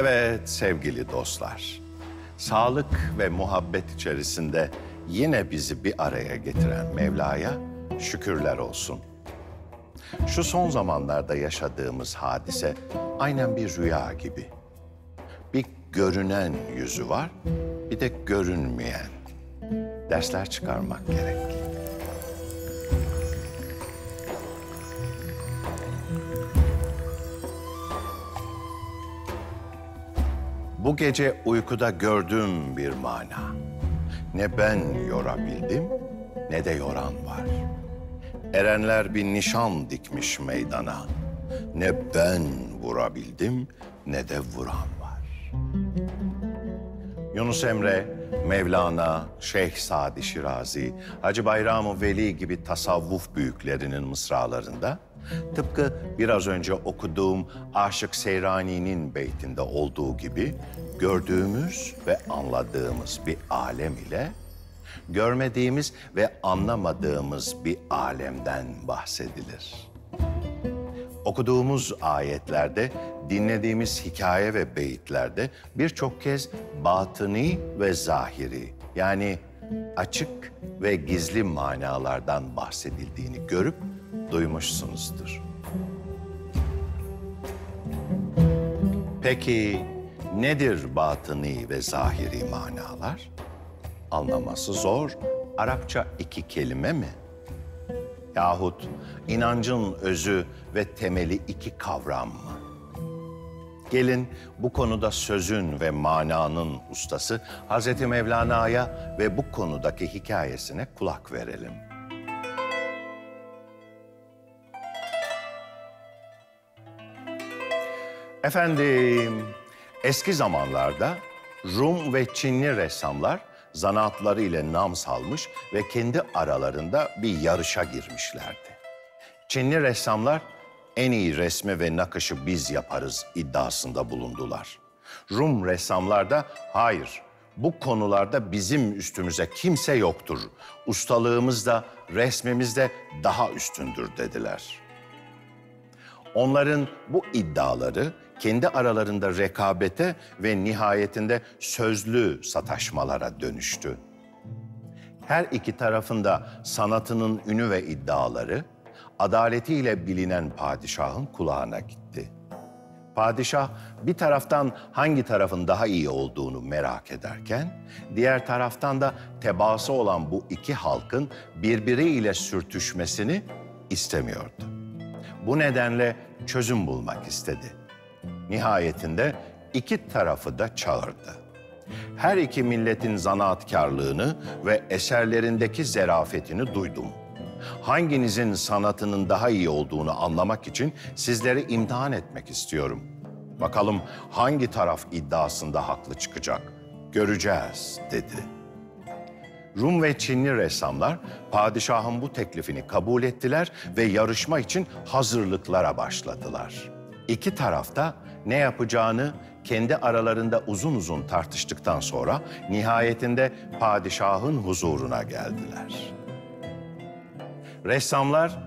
Evet sevgili dostlar. Sağlık ve muhabbet içerisinde yine bizi bir araya getiren Mevla'ya şükürler olsun. Şu son zamanlarda yaşadığımız hadise aynen bir rüya gibi. Bir görünen yüzü var, bir de görünmeyen. Dersler çıkarmak gerek. Bu gece uykuda gördüğüm bir mana. Ne ben yorabildim ne de yoran var. Erenler bir nişan dikmiş meydana. Ne ben vurabildim ne de vuran var. Yunus Emre, Mevlana, Şeyh Sadi Şirazi, Hacı Bayram-ı Veli gibi tasavvuf büyüklerinin mısralarında tıpkı biraz önce okuduğum Aşık Seyrani'nin beytinde olduğu gibi gördüğümüz ve anladığımız bir alem ile görmediğimiz ve anlamadığımız bir alemden bahsedilir. Okuduğumuz ayetlerde, dinlediğimiz hikaye ve beyitlerde birçok kez batıni ve zahiri yani açık ve gizli manalardan bahsedildiğini görüp duymuşsunuzdur. Peki nedir batıni ve zahiri manalar? Anlaması zor. Arapça iki kelime mi? Yahut inancın özü ve temeli iki kavram mı? Gelin bu konuda sözün ve mananın ustası Hazreti Mevlana'ya ve bu konudaki hikayesine kulak verelim. Efendim, eski zamanlarda Rum ve Çinli ressamlar zanaatları ile nam salmış ve kendi aralarında bir yarışa girmişlerdi. Çinli ressamlar en iyi resmi ve nakışı biz yaparız iddiasında bulundular. Rum ressamlar da hayır bu konularda bizim üstümüze kimse yoktur. Ustalığımız da resmimiz de daha üstündür dediler. Onların bu iddiaları kendi aralarında rekabete ve nihayetinde sözlü sataşmalara dönüştü. Her iki tarafında sanatının ünü ve iddiaları adaletiyle bilinen padişahın kulağına gitti. Padişah bir taraftan hangi tarafın daha iyi olduğunu merak ederken, diğer taraftan da tebaası olan bu iki halkın birbiriyle sürtüşmesini istemiyordu. Bu nedenle çözüm bulmak istedi. Nihayetinde iki tarafı da çağırdı. Her iki milletin zanaatkarlığını ve eserlerindeki zerafetini duydum. Hanginizin sanatının daha iyi olduğunu anlamak için sizleri imtihan etmek istiyorum. Bakalım hangi taraf iddiasında haklı çıkacak? Göreceğiz dedi. Rum ve Çinli ressamlar padişahın bu teklifini kabul ettiler ve yarışma için hazırlıklara başladılar. İki tarafta ne yapacağını kendi aralarında uzun uzun tartıştıktan sonra nihayetinde padişahın huzuruna geldiler. Ressamlar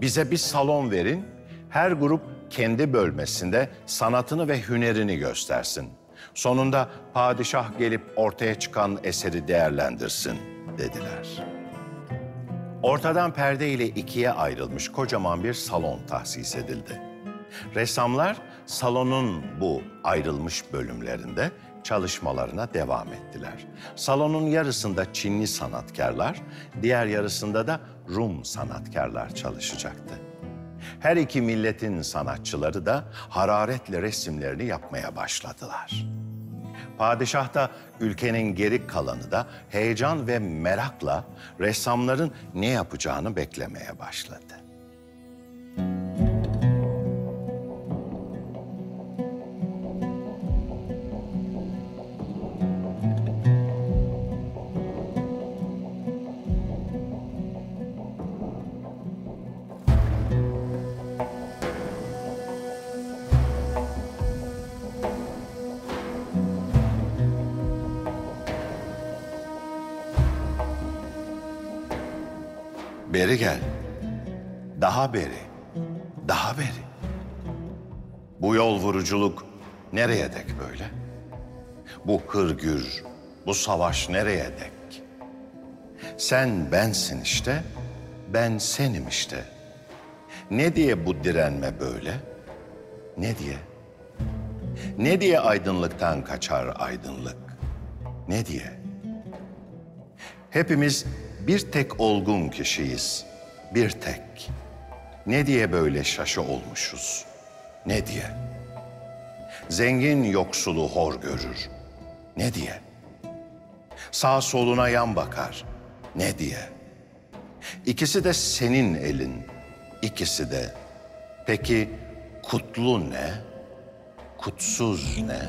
bize bir salon verin, her grup kendi bölmesinde sanatını ve hünerini göstersin. Sonunda padişah gelip ortaya çıkan eseri değerlendirsin dediler. Ortadan perde ile ikiye ayrılmış kocaman bir salon tahsis edildi. Ressamlar salonun bu ayrılmış bölümlerinde çalışmalarına devam ettiler. Salonun yarısında Çinli sanatkarlar, diğer yarısında da Rum sanatkarlar çalışacaktı. Her iki milletin sanatçıları da hararetle resimlerini yapmaya başladılar. Padişah da ülkenin geri kalanı da heyecan ve merakla ressamların ne yapacağını beklemeye başladı. Beri gel. Daha beri. Daha beri. Bu yol vuruculuk Nereye dek böyle? Bu hırgür, bu savaş nereye dek? Sen bensin işte, ben senim işte. Ne diye bu direnme böyle? Ne diye? Ne diye aydınlıktan kaçar aydınlık? Ne diye? Hepimiz bir tek olgun kişiyiz. Bir tek. Ne diye böyle şaşı olmuşuz? Ne diye? Zengin yoksulu hor görür. Ne diye? Sağ soluna yan bakar. Ne diye? İkisi de senin elin. İkisi de. Peki kutlu ne? Kutsuz ne?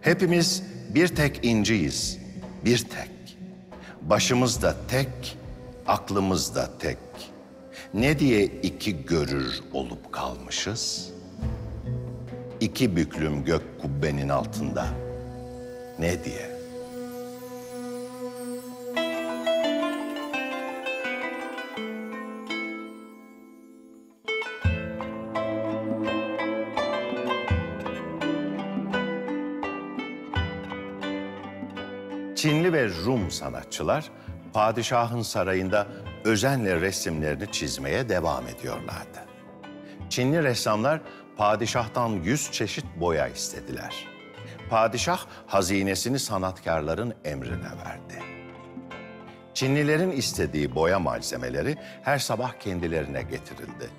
Hepimiz bir tek inciyiz. Bir tek. Başımız da tek, aklımız da tek. Ne diye iki görür olup kalmışız? İki büklüm gök kubbenin altında. Ne diye? Rum sanatçılar padişahın sarayında özenle resimlerini çizmeye devam ediyorlardı. Çinli ressamlar padişahtan yüz çeşit boya istediler. Padişah hazinesini sanatkarların emrine verdi. Çinlilerin istediği boya malzemeleri her sabah kendilerine getirildi.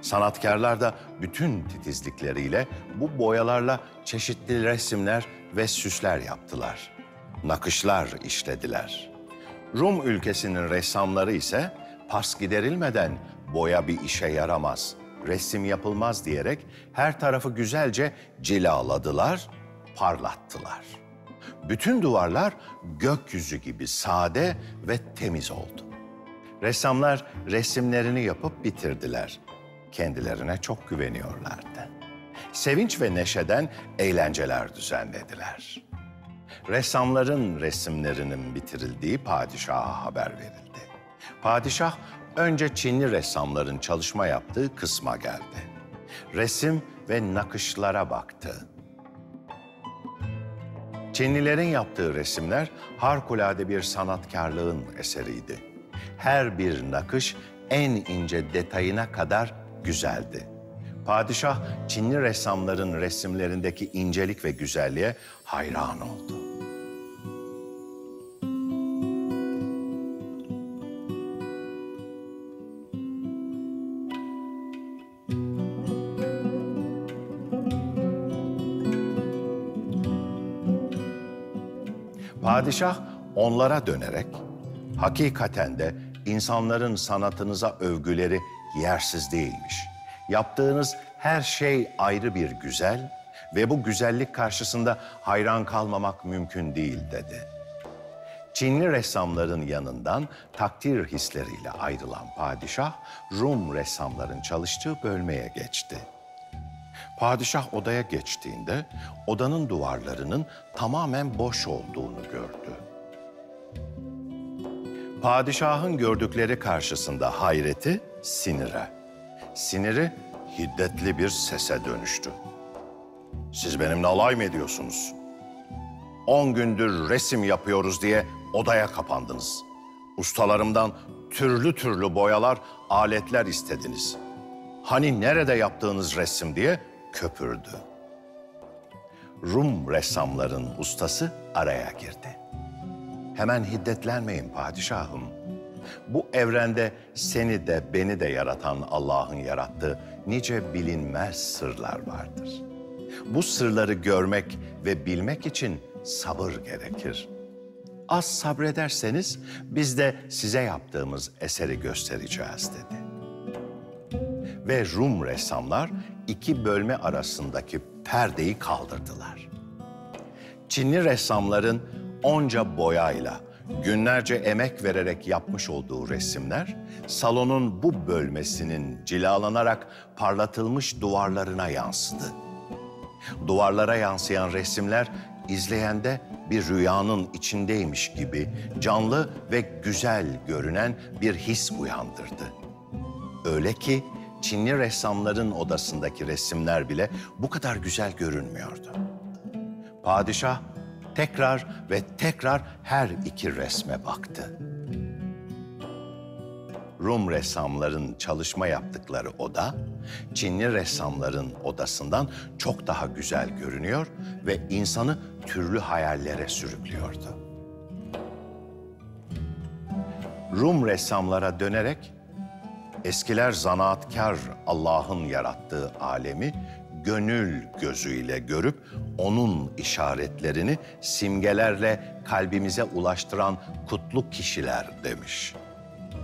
Sanatkarlar da bütün titizlikleriyle bu boyalarla çeşitli resimler ve süsler yaptılar. Nakışlar işlediler. Rum ülkesinin ressamları ise pas giderilmeden boya bir işe yaramaz, resim yapılmaz diyerek her tarafı güzelce cilaladılar, parlattılar. Bütün duvarlar gökyüzü gibi sade ve temiz oldu. Ressamlar resimlerini yapıp bitirdiler. Kendilerine çok güveniyorlardı. Sevinç ve neşeden eğlenceler düzenlediler. Ressamların resimlerinin bitirildiği padişaha haber verildi. Padişah önce Çinli ressamların çalışma yaptığı kısma geldi. Resim ve nakışlara baktı. Çinlilerin yaptığı resimler harikulade bir sanatkarlığın eseriydi. Her bir nakış en ince detayına kadar güzeldi. Padişah Çinli ressamların resimlerindeki incelik ve güzelliğe hayran oldu. Padişah onlara dönerek hakikaten de insanların sanatınıza övgüleri yersiz değilmiş. Yaptığınız her şey ayrı bir güzel ve bu güzellik karşısında hayran kalmamak mümkün değil dedi. Çinli ressamların yanından takdir hisleriyle ayrılan padişah Rum ressamların çalıştığı bölmeye geçti. Padişah odaya geçtiğinde odanın duvarlarının tamamen boş olduğunu gördü. Padişahın gördükleri karşısında hayreti sinire, siniri hiddetli bir sese dönüştü. Siz benimle alay mı ediyorsunuz? On gündür resim yapıyoruz diye odaya kapandınız. Ustalarımdan türlü türlü boyalar, aletler istediniz. Hani nerede yaptığınız resim diye köpürdü. Rum ressamların ustası araya girdi. Hemen hiddetlenmeyin padişahım. Bu evrende seni de beni de yaratan Allah'ın yarattığı nice bilinmez sırlar vardır. Bu sırları görmek ve bilmek için sabır gerekir. Az sabrederseniz biz de size yaptığımız eseri göstereceğiz dedi. Ve Rum ressamlar iki bölme arasındaki perdeyi kaldırdılar. Çinli ressamların onca boyayla, günlerce emek vererek yapmış olduğu resimler, salonun bu bölmesinin cilalanarak parlatılmış duvarlarına yansıdı. Duvarlara yansıyan resimler izleyende bir rüyanın içindeymiş gibi canlı ve güzel görünen bir his uyandırdı. Öyle ki Çinli ressamların odasındaki resimler bile bu kadar güzel görünmüyordu. Padişah tekrar ve tekrar her iki resme baktı. Rum ressamların çalışma yaptıkları oda, Çinli ressamların odasından çok daha güzel görünüyor ve insanı türlü hayallere sürüklüyordu. Rum ressamlara dönerek eskiler zanaatkar Allah'ın yarattığı alemi gönül gözüyle görüp onun işaretlerini simgelerle kalbimize ulaştıran kutlu kişiler demiş.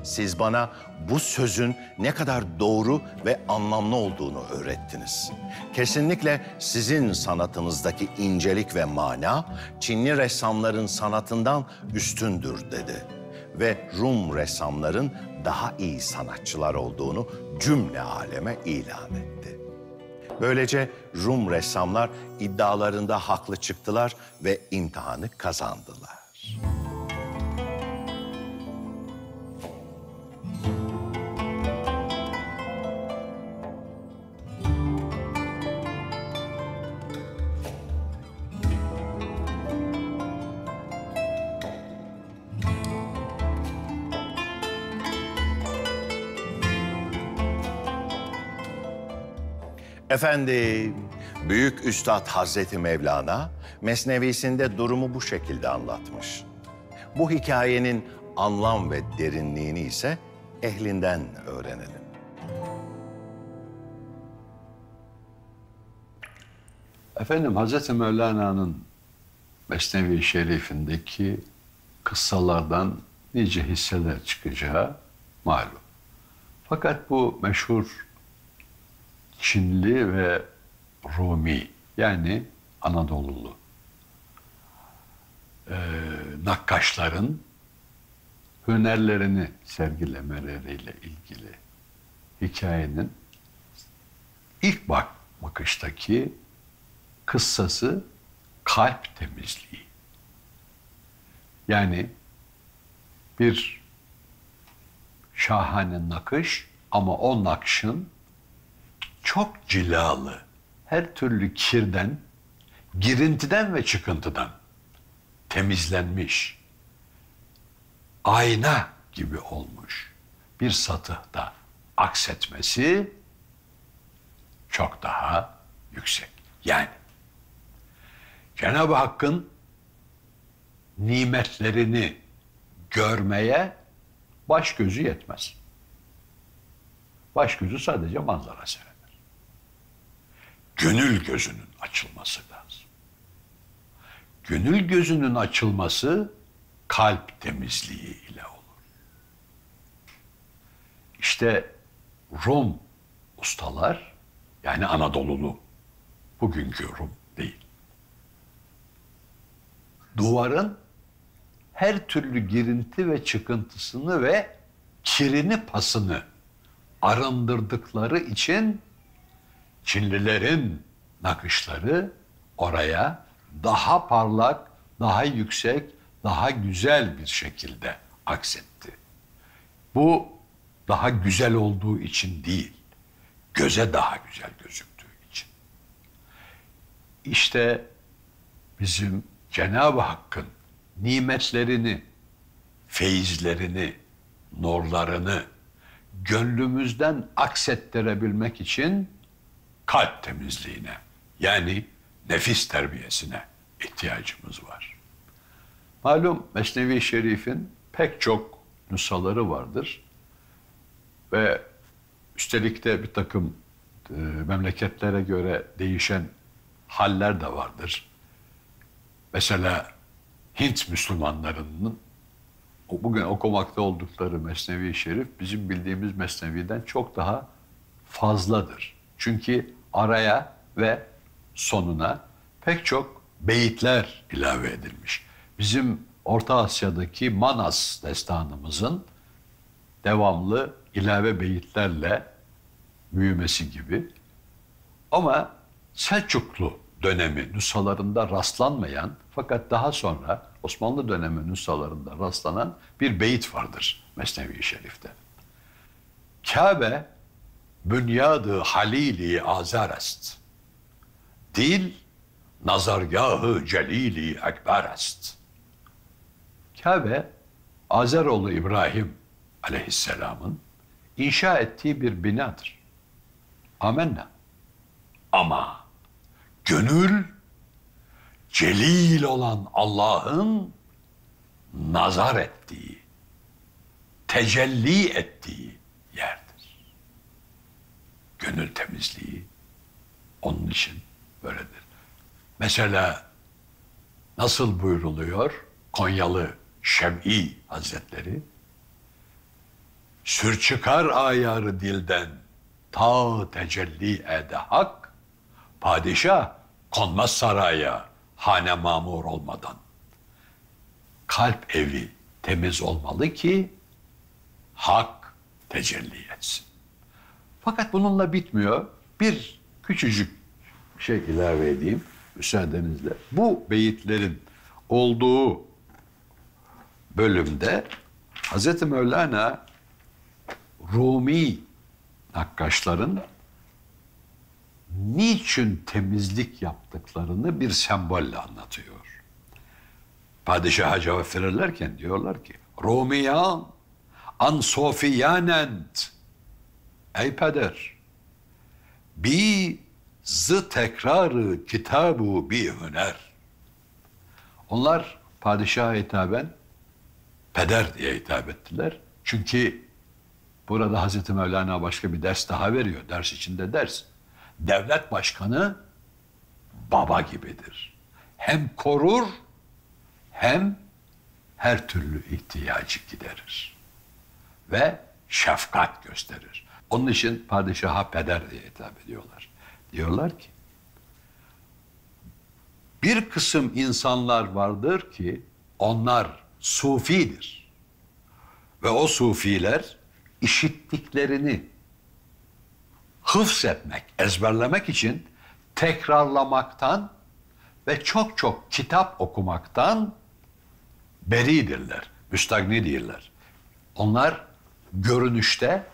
Siz bana bu sözün ne kadar doğru ve anlamlı olduğunu öğrettiniz. Kesinlikle sizin sanatınızdaki incelik ve mana Çinli ressamların sanatından üstündür dedi ve Rum ressamların daha iyi sanatçılar olduğunu cümle aleme ilan etti. Böylece Rum ressamlar iddialarında haklı çıktılar ve imtihanı kazandılar. Efendim, Büyük Üstad Hazreti Mevlana Mesnevisinde durumu bu şekilde anlatmış. Bu hikayenin anlam ve derinliğini ise ehlinden öğrenelim. Efendim Hazreti Mevlana'nın Mesnevi Şerif'indeki kıssalardan nice hisseler çıkacağı malum. Fakat bu meşhur Çinli ve Rumi yani Anadolulu e, nakkaşların hünerlerini sergilemeleriyle ilgili hikayenin ilk bak bakıştaki kıssası kalp temizliği. Yani bir şahane nakış ama o nakşın çok cilalı, her türlü kirden, girintiden ve çıkıntıdan temizlenmiş, ayna gibi olmuş bir satıhta aksetmesi çok daha yüksek. Yani Cenab-ı Hakk'ın nimetlerini görmeye baş gözü yetmez. Baş gözü sadece manzara seyreder. Gönül gözünün açılması lazım. Gönül gözünün açılması kalp temizliği ile olur. İşte Rum ustalar yani Anadolulu bugünkü Rum değil duvarın her türlü girinti ve çıkıntısını ve kirini pasını arındırdıkları için Çinlilerin nakışları oraya daha parlak, daha yüksek, daha güzel bir şekilde aksetti. Bu daha güzel olduğu için değil, göze daha güzel gözüktüğü için. İşte bizim Cenab-ı Hakk'ın nimetlerini, feyizlerini, nurlarını gönlümüzden aksettirebilmek için kalp temizliğine yani nefis terbiyesine ihtiyacımız var. Malum Mesnevi Şerif'in pek çok nüshaları vardır ve üstelik de bir takım e, memleketlere göre değişen haller de vardır. Mesela Hint Müslümanlarının bugün okumakta oldukları Mesnevi Şerif bizim bildiğimiz Mesnevi'den çok daha fazladır. Çünkü araya ve sonuna pek çok beyitler ilave edilmiş. Bizim Orta Asya'daki Manas destanımızın devamlı ilave beyitlerle büyümesi gibi. Ama Selçuklu dönemi nüshalarında rastlanmayan fakat daha sonra Osmanlı dönemi nüshalarında rastlanan bir beyit vardır Mesnevi Şerif'te. Kabe bünyadı halili azar est. Dil nazargahı celili ekber est. Kabe, Azeroğlu İbrahim aleyhisselamın inşa ettiği bir binadır. Amenna. Ama gönül celil olan Allah'ın nazar ettiği, tecelli ettiği. Gönül temizliği onun için böyledir. Mesela nasıl buyruluyor Konyalı Şem'i Hazretleri? Sür çıkar ayarı dilden ta tecelli ede hak, padişah konmaz saraya hane mamur olmadan. Kalp evi temiz olmalı ki hak tecelli. Fakat bununla bitmiyor. Bir küçücük şey ilave edeyim müsaadenizle. Bu beyitlerin olduğu bölümde Hz. Mevlana Rumi nakkaşların niçin temizlik yaptıklarını bir sembolle anlatıyor. Padişaha cevap verirlerken diyorlar ki Rumiyan an sofiyanent ey peder bi zı tekrarı kitabu bi hüner. Onlar padişaha hitaben peder diye hitap ettiler. Çünkü burada Hazreti Mevlana başka bir ders daha veriyor. Ders içinde ders. Devlet başkanı baba gibidir. Hem korur hem her türlü ihtiyacı giderir. Ve şefkat gösterir. Onun için padişaha peder diye hitap ediyorlar. Diyorlar ki bir kısım insanlar vardır ki onlar sufidir. Ve o sufiler işittiklerini hıfz etmek, ezberlemek için tekrarlamaktan ve çok çok kitap okumaktan beridirler, müstagni değiller. Onlar görünüşte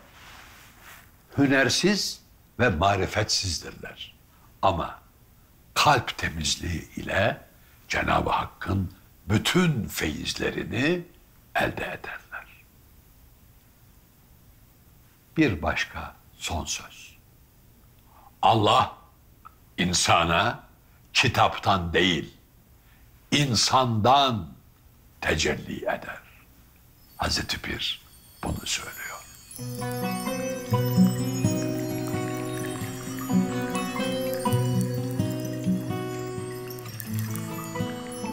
hünersiz ve marifetsizdirler. Ama kalp temizliği ile Cenab-ı Hakk'ın bütün feyizlerini elde ederler. Bir başka son söz. Allah insana kitaptan değil, insandan tecelli eder. Hazreti Pir bunu söylüyor.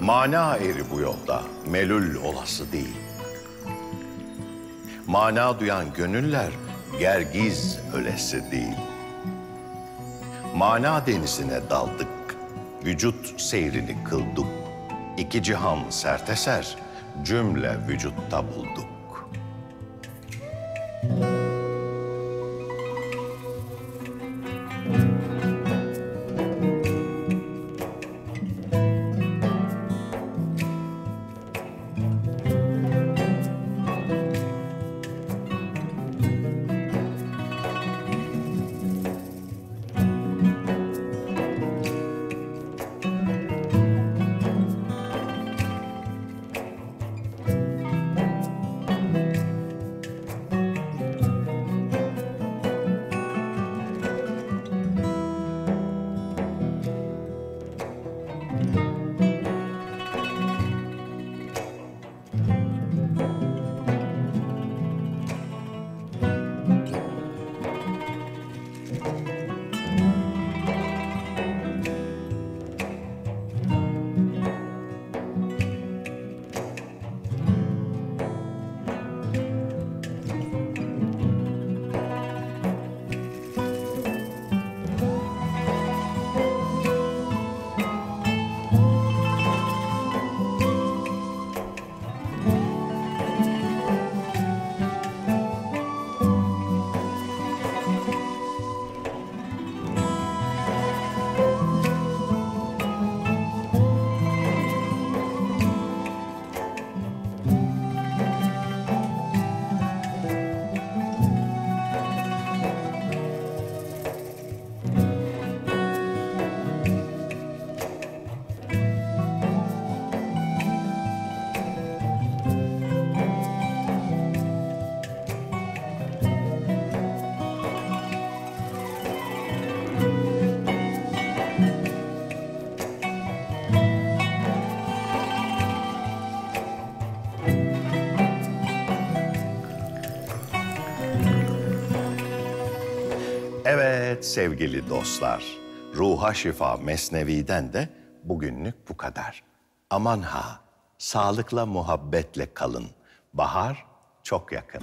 Mana eri bu yolda, melül olası değil. Mana duyan gönüller gergiz ölesi değil. Mana denizine daldık, vücut seyrini kıldık. İki cihan serteser, cümle vücutta bulduk. Sevgili dostlar, Ruha Şifa Mesnevi'den de bugünlük bu kadar. Aman ha, sağlıkla muhabbetle kalın. Bahar çok yakın.